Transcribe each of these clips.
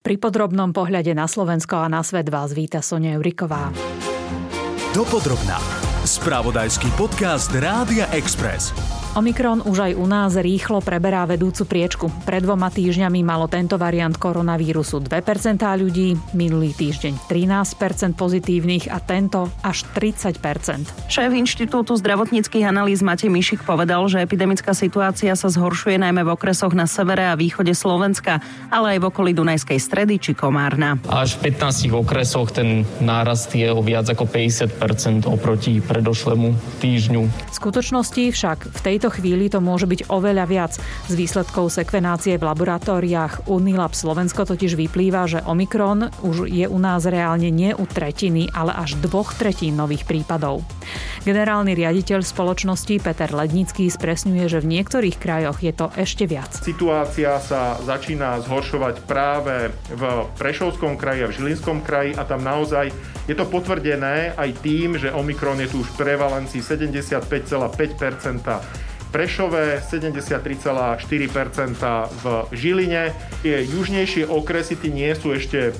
Pri podrobnom pohľade na Slovensko a na svet vás víta Sonia Juriková. Dopodrobná. Spravodajský podcast Rádia Express. Omikron už aj u nás rýchlo preberá vedúcu priečku. Pred dvoma týždňami malo tento variant koronavírusu 2% ľudí, minulý týždeň 13% pozitívnych a tento až 30%. Šéf Inštitútu zdravotníckých analýz Matej Mišik povedal, že epidemická situácia sa zhoršuje najmä v okresoch na severe a východe Slovenska, ale aj v okolí Dunajskej stredy či Komárna. Až v 15 okresoch ten nárast je o viac ako 50% oproti predošlému týždňu. V skutočnosti však v tej tejto chvíli to môže byť oveľa viac. Z výsledkov sekvenácie v laboratóriách Unilab Slovensko totiž vyplýva, že Omikron už je u nás reálne nie u tretiny, ale až dvoch tretín nových prípadov. Generálny riaditeľ spoločnosti Peter Lednický spresňuje, že v niektorých krajoch je to ešte viac. Situácia sa začína zhoršovať práve v Prešovskom kraji a v Žilinskom kraji a tam naozaj je to potvrdené aj tým, že Omikron je tu už v prevalencii 75,5 Prešove, 73,4% v Žiline. Tie južnejšie okresy tie nie sú ešte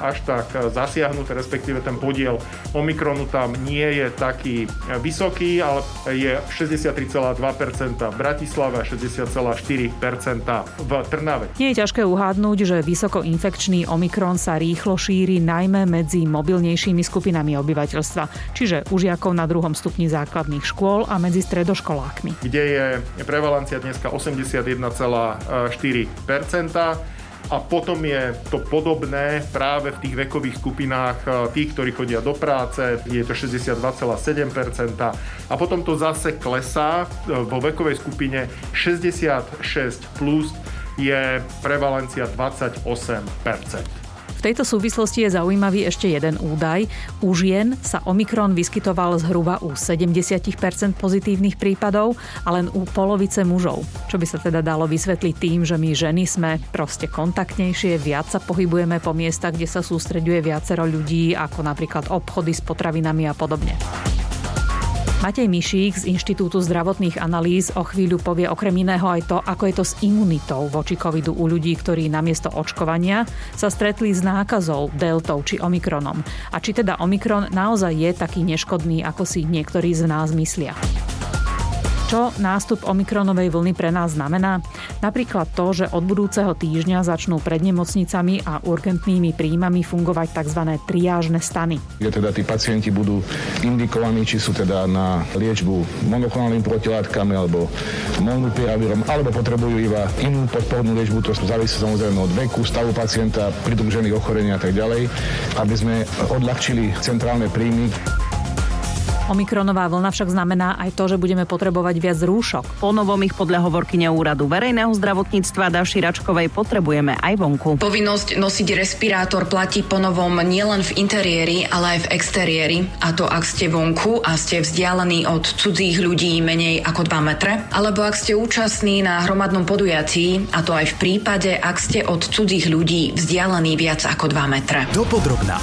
až tak zasiahnuté, respektíve ten podiel Omikronu tam nie je taký vysoký, ale je 63,2% v Bratislave a 60,4% v Trnave. Nie je ťažké uhádnuť, že vysokoinfekčný Omikron sa rýchlo šíri najmä medzi mobilnejšími skupinami obyvateľstva, čiže u žiakov na druhom stupni základných škôl a medzi stredoškolákmi. Kde je prevalencia dneska 81,4% a potom je to podobné práve v tých vekových skupinách eh, tých, ktorí chodia do práce, je to 62,7% a potom to zase klesá eh, vo vekovej skupine 66 plus je prevalencia 28% tejto súvislosti je zaujímavý ešte jeden údaj. U žien sa Omikron vyskytoval zhruba u 70% pozitívnych prípadov a len u polovice mužov. Čo by sa teda dalo vysvetliť tým, že my ženy sme proste kontaktnejšie, viac sa pohybujeme po miestach, kde sa sústreďuje viacero ľudí, ako napríklad obchody s potravinami a podobne. Matej Mišík z Inštitútu zdravotných analýz o chvíľu povie okrem iného aj to, ako je to s imunitou voči covidu u ľudí, ktorí namiesto očkovania sa stretli s nákazou, deltou či omikronom. A či teda omikron naozaj je taký neškodný, ako si niektorí z nás myslia. Čo nástup omikronovej vlny pre nás znamená? Napríklad to, že od budúceho týždňa začnú pred nemocnicami a urgentnými príjmami fungovať tzv. triážne stany. Kde teda tí pacienti budú indikovaní, či sú teda na liečbu monoklonálnymi protilátkami alebo molnupiravírom, alebo potrebujú iba inú podpornú liečbu, to závisí samozrejme od veku, stavu pacienta, pridružených ochorení a tak ďalej, aby sme odľahčili centrálne príjmy. Omikronová vlna však znamená aj to, že budeme potrebovať viac rúšok. Po novom ich podľa hovorkyne úradu verejného zdravotníctva Daši Račkovej potrebujeme aj vonku. Povinnosť nosiť respirátor platí po novom nielen v interiéri, ale aj v exteriéri. A to ak ste vonku a ste vzdialení od cudzích ľudí menej ako 2 metre, alebo ak ste účastní na hromadnom podujatí, a to aj v prípade, ak ste od cudzích ľudí vzdialení viac ako 2 metre. Dopodrobná.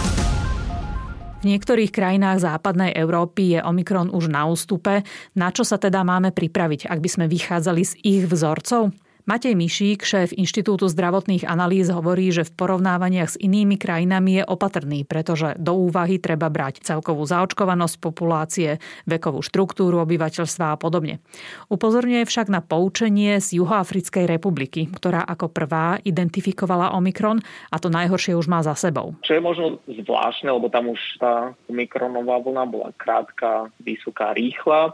V niektorých krajinách západnej Európy je Omikron už na ústupe. Na čo sa teda máme pripraviť, ak by sme vychádzali z ich vzorcov? Matej Mišík, šéf Inštitútu zdravotných analýz, hovorí, že v porovnávaniach s inými krajinami je opatrný, pretože do úvahy treba brať celkovú zaočkovanosť populácie, vekovú štruktúru obyvateľstva a podobne. Upozorňuje však na poučenie z Juhoafrickej republiky, ktorá ako prvá identifikovala Omikron a to najhoršie už má za sebou. Čo je možno zvláštne, lebo tam už tá Omikronová vlna bola krátka, vysoká, rýchla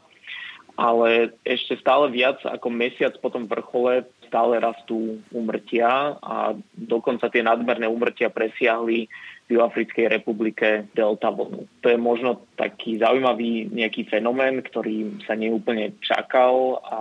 ale ešte stále viac ako mesiac po tom vrchole stále rastú umrtia a dokonca tie nadmerné umrtia presiahli v Juafrickej republike delta vlnu. To je možno taký zaujímavý nejaký fenomén, ktorý sa neúplne čakal a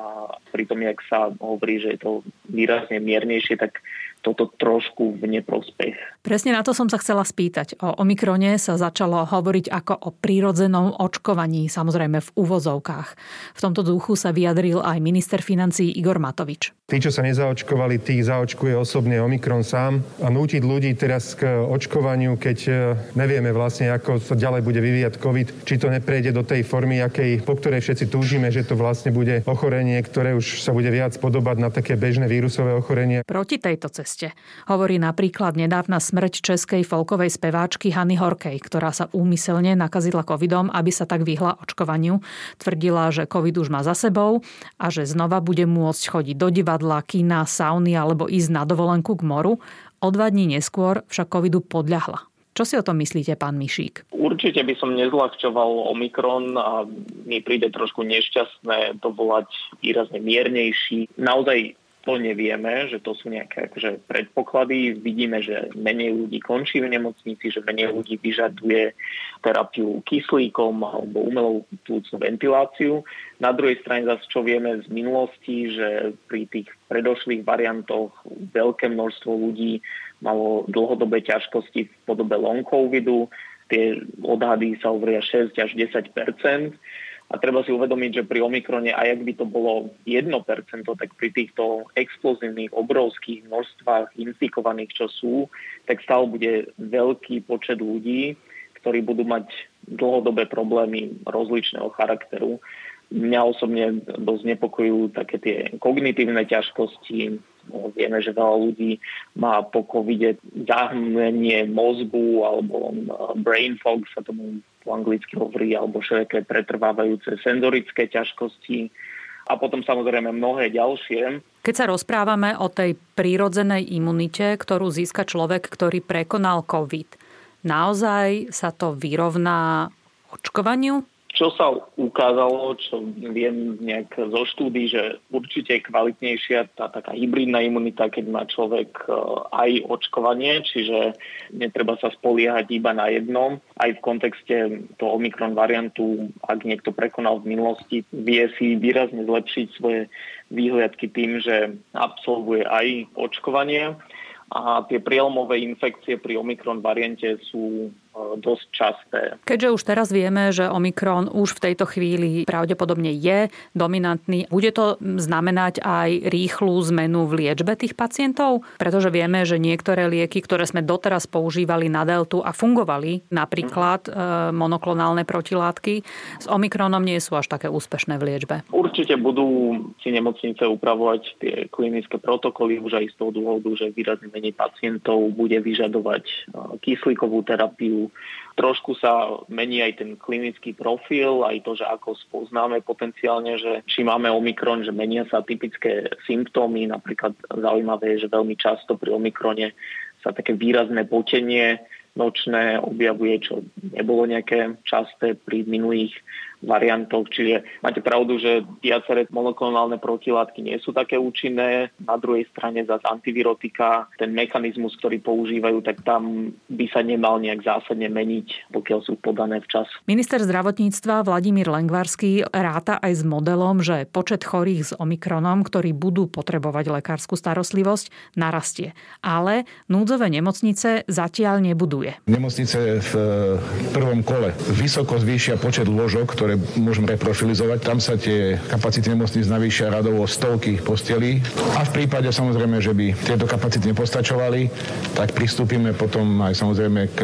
pritom, jak sa hovorí, že je to výrazne miernejšie, tak toto trošku v neprospech. Presne na to som sa chcela spýtať. O Omikrone sa začalo hovoriť ako o prírodzenom očkovaní, samozrejme v úvozovkách. V tomto duchu sa vyjadril aj minister financí Igor Matovič. Tí, čo sa nezaočkovali, tých zaočkuje osobne Omikron sám a nútiť ľudí teraz k očkovaniu, keď e, nevieme vlastne, ako sa ďalej bude vyvíjať COVID, či to neprejde do tej formy, akej, po ktorej všetci túžime, že to vlastne bude ochorenie, ktoré už sa bude viac podobať na také bežné vírusové ochorenie. Proti tejto ceste. Hovorí napríklad nedávna smrť českej folkovej speváčky Hany Horkej, ktorá sa úmyselne nakazila covidom, aby sa tak vyhla očkovaniu. Tvrdila, že covid už má za sebou a že znova bude môcť chodiť do divadla, kina, sauny alebo ísť na dovolenku k moru. O dva dní neskôr však covidu podľahla. Čo si o tom myslíte, pán Mišík? Určite by som nezľahčoval Omikron a mi príde trošku nešťastné to volať výrazne miernejší. Naozaj to nevieme, že to sú nejaké akože predpoklady. Vidíme, že menej ľudí končí v nemocnici, že menej ľudí vyžaduje terapiu kyslíkom alebo umelou plúcnú ventiláciu. Na druhej strane zase, čo vieme z minulosti, že pri tých predošlých variantoch veľké množstvo ľudí malo dlhodobé ťažkosti v podobe long covidu. Tie odhady sa hovoria 6 až 10 a treba si uvedomiť, že pri Omikrone, aj ak by to bolo 1%, tak pri týchto explozívnych, obrovských množstvách infikovaných, čo sú, tak stále bude veľký počet ľudí, ktorí budú mať dlhodobé problémy rozličného charakteru. Mňa osobne dosť nepokojujú také tie kognitívne ťažkosti. Vieme, že veľa ľudí má po covide zahmlenie mozgu alebo um, brain fog sa tomu po anglicky hovorí, alebo všetké pretrvávajúce senzorické ťažkosti a potom samozrejme mnohé ďalšie. Keď sa rozprávame o tej prírodzenej imunite, ktorú získa človek, ktorý prekonal COVID, naozaj sa to vyrovná očkovaniu? Čo sa ukázalo, čo viem nejak zo štúdy, že určite je kvalitnejšia tá taká hybridná imunita, keď má človek e, aj očkovanie, čiže netreba sa spoliehať iba na jednom. Aj v kontexte toho Omikron variantu, ak niekto prekonal v minulosti, vie si výrazne zlepšiť svoje výhľadky tým, že absolvuje aj očkovanie a tie prielomové infekcie pri Omikron variante sú dosť časté. Keďže už teraz vieme, že Omikron už v tejto chvíli pravdepodobne je dominantný, bude to znamenať aj rýchlu zmenu v liečbe tých pacientov? Pretože vieme, že niektoré lieky, ktoré sme doteraz používali na deltu a fungovali, napríklad mm. monoklonálne protilátky, s Omikronom nie sú až také úspešné v liečbe. Určite budú si nemocnice upravovať tie klinické protokoly už aj z toho dôvodu, že výrazne menej pacientov bude vyžadovať e, kyslíkovú terapiu, Trošku sa mení aj ten klinický profil, aj to, že ako spoznáme potenciálne, že či máme Omikron, že menia sa typické symptómy. Napríklad zaujímavé je, že veľmi často pri Omikrone sa také výrazné potenie nočné objavuje, čo nebolo nejaké časté pri minulých variantoch. Čiže máte pravdu, že viaceré monoklonálne protilátky nie sú také účinné. Na druhej strane za antivirotika, ten mechanizmus, ktorý používajú, tak tam by sa nemal nejak zásadne meniť, pokiaľ sú podané včas. Minister zdravotníctva Vladimír Lengvarský ráta aj s modelom, že počet chorých s Omikronom, ktorí budú potrebovať lekárskú starostlivosť, narastie. Ale núdzové nemocnice zatiaľ nebuduje. Nemocnice v prvom kole vysoko zvýšia počet lôžok, ktoré môžeme reprofilizovať. Tam sa tie kapacity nemocníc navýšia radovo stovky postelí. A v prípade samozrejme, že by tieto kapacity nepostačovali, tak pristúpime potom aj samozrejme k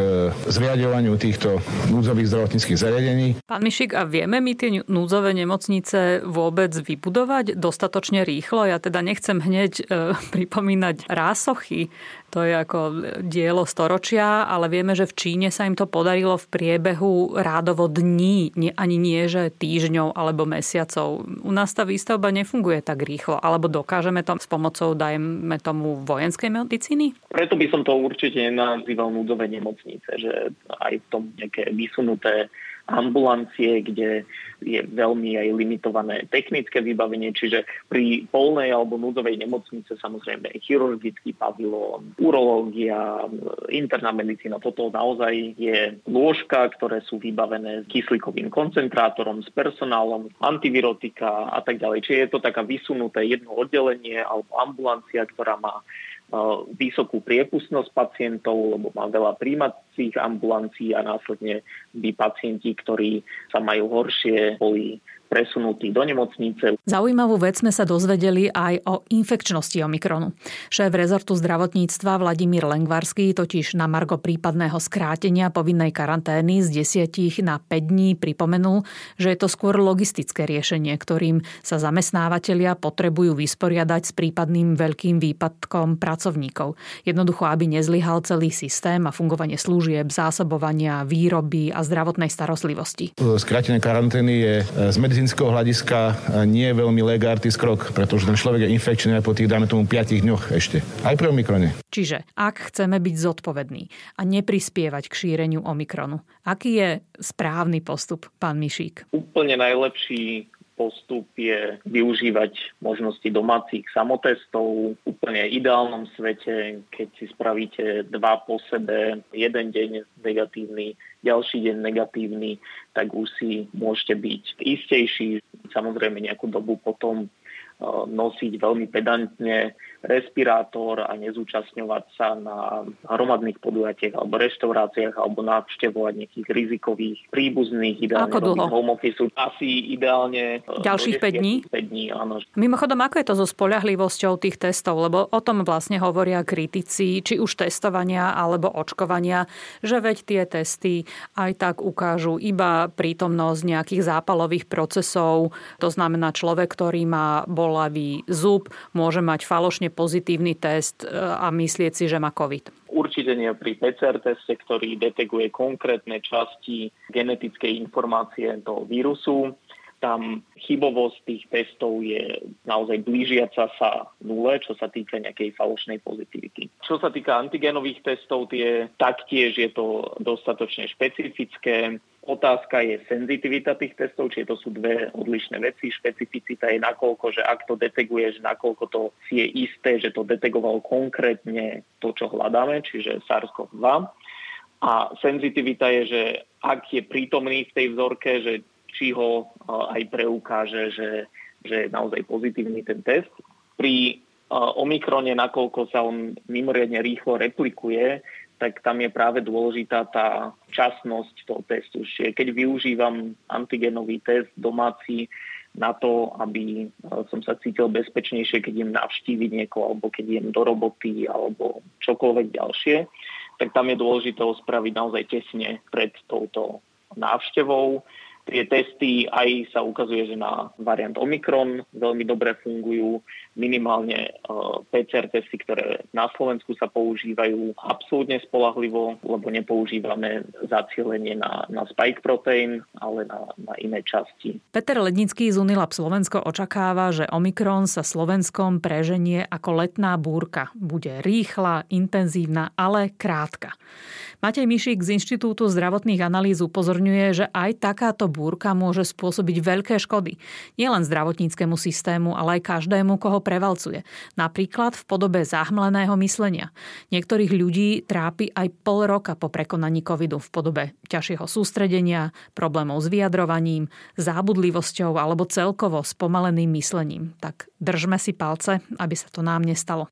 zriadovaniu týchto núdzových zdravotníckých zariadení. Pán Mišik, a vieme my tie núdzové nemocnice vôbec vybudovať dostatočne rýchlo? Ja teda nechcem hneď e, pripomínať rásochy, to je ako dielo storočia, ale vieme, že v Číne sa im to podarilo v priebehu rádovo dní, ani nie, že týždňov alebo mesiacov. U nás tá výstavba nefunguje tak rýchlo, alebo dokážeme to s pomocou, dajme tomu, vojenskej medicíny? Preto by som to určite nenazýval núdzové nemocnice, že aj v tom nejaké vysunuté ambulancie, kde je veľmi aj limitované technické vybavenie, čiže pri polnej alebo núdzovej nemocnice samozrejme chirurgický pavilón, urológia, interná medicína, toto naozaj je lôžka, ktoré sú vybavené s kyslíkovým koncentrátorom, s personálom, antivirotika a tak ďalej. Čiže je to taká vysunuté jedno oddelenie alebo ambulancia, ktorá má vysokú priepustnosť pacientov, lebo má veľa vedúcich ambulancií a následne by pacienti, ktorí sa majú horšie, boli presunutí do nemocnice. Zaujímavú vec sme sa dozvedeli aj o infekčnosti Omikronu. Šéf rezortu zdravotníctva Vladimír Lengvarský totiž na margo prípadného skrátenia povinnej karantény z 10 na 5 dní pripomenul, že je to skôr logistické riešenie, ktorým sa zamestnávateľia potrebujú vysporiadať s prípadným veľkým výpadkom pracovníkov. Jednoducho, aby nezlyhal celý systém a fungovanie služieb, zásobovania, výroby a zdravotnej starostlivosti. Skrátenie karantény je z medicíny medicínskeho hľadiska nie je veľmi legártis krok, pretože ten človek je infekčný aj po tých, dáme tomu, 5 dňoch ešte. Aj pre Omikrone. Čiže ak chceme byť zodpovední a neprispievať k šíreniu Omikronu, aký je správny postup, pán Mišík? Úplne najlepší postup je využívať možnosti domácich samotestov. V úplne ideálnom svete, keď si spravíte dva po sebe, jeden deň negatívny, ďalší deň negatívny, tak už si môžete byť istejší. Samozrejme nejakú dobu potom nosiť veľmi pedantne respirátor a nezúčastňovať sa na hromadných podujatiach alebo reštauráciách alebo navštevovať nejakých rizikových príbuzných, ideálne ako dlho? home office. Asi ideálne eh, Ďalších 5 dní? 5 dní, áno. Mimochodom, ako je to so spolahlivosťou tých testov? Lebo o tom vlastne hovoria kritici, či už testovania alebo očkovania, že veď tie testy aj tak ukážu iba prítomnosť nejakých zápalových procesov. To znamená človek, ktorý má bol bolavý zub, môže mať falošne pozitívny test e, a myslieť si, že má COVID. Určite nie pri PCR teste, ktorý detekuje konkrétne časti genetickej informácie toho vírusu. Tam chybovosť tých testov je naozaj blížiaca sa nule, čo sa týka nejakej falošnej pozitivity. Čo sa týka antigenových testov, tie taktiež je to dostatočne špecifické Otázka je senzitivita tých testov, či to sú dve odlišné veci. Špecificita je nakoľko, že ak to deteguješ, nakoľko to je isté, že to detegoval konkrétne to, čo hľadáme, čiže SARS-CoV-2. A senzitivita je, že ak je prítomný v tej vzorke, že či ho aj preukáže, že, že je naozaj pozitívny ten test. Pri Omikrone, nakoľko sa on mimoriadne rýchlo replikuje, tak tam je práve dôležitá tá časnosť toho testu. Čiže keď využívam antigenový test domáci na to, aby e, som sa cítil bezpečnejšie, keď idem navštíviť niekoho, alebo keď idem do roboty, alebo čokoľvek ďalšie, tak tam je dôležité ho spraviť naozaj tesne pred touto návštevou Tie testy aj sa ukazuje, že na variant Omikron veľmi dobre fungujú. Minimálne e, PCR testy, ktoré na Slovensku sa používajú absolútne spolahlivo, lebo nepoužívame zacielenie na, na spike protein, ale na, na iné časti. Peter Lednický z Unilab Slovensko očakáva, že Omikron sa Slovenskom preženie ako letná búrka. Bude rýchla, intenzívna, ale krátka. Matej Mišik z Inštitútu zdravotných analýz upozorňuje, že aj takáto búrka môže spôsobiť veľké škody. Nielen zdravotníckému systému, ale aj každému, koho prevalcuje. Napríklad v podobe zahmleného myslenia. Niektorých ľudí trápi aj pol roka po prekonaní covidu v podobe ťažšieho sústredenia, problémov s vyjadrovaním, zábudlivosťou alebo celkovo spomaleným myslením. Tak držme si palce, aby sa to nám nestalo.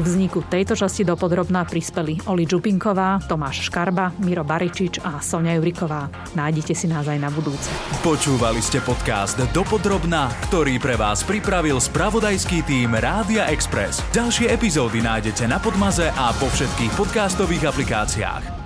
K vzniku tejto časti dopodrobná prispeli Oli Čupinková, Tomáš Škarba, Miro Baričič a Sonia Juriková. Nájdete si nás aj na budúce. Počúvali ste podcast Dopodrobná, ktorý pre vás pripravil spravodajský tým Rádia Express. Ďalšie epizódy nájdete na Podmaze a po všetkých podcastových aplikáciách.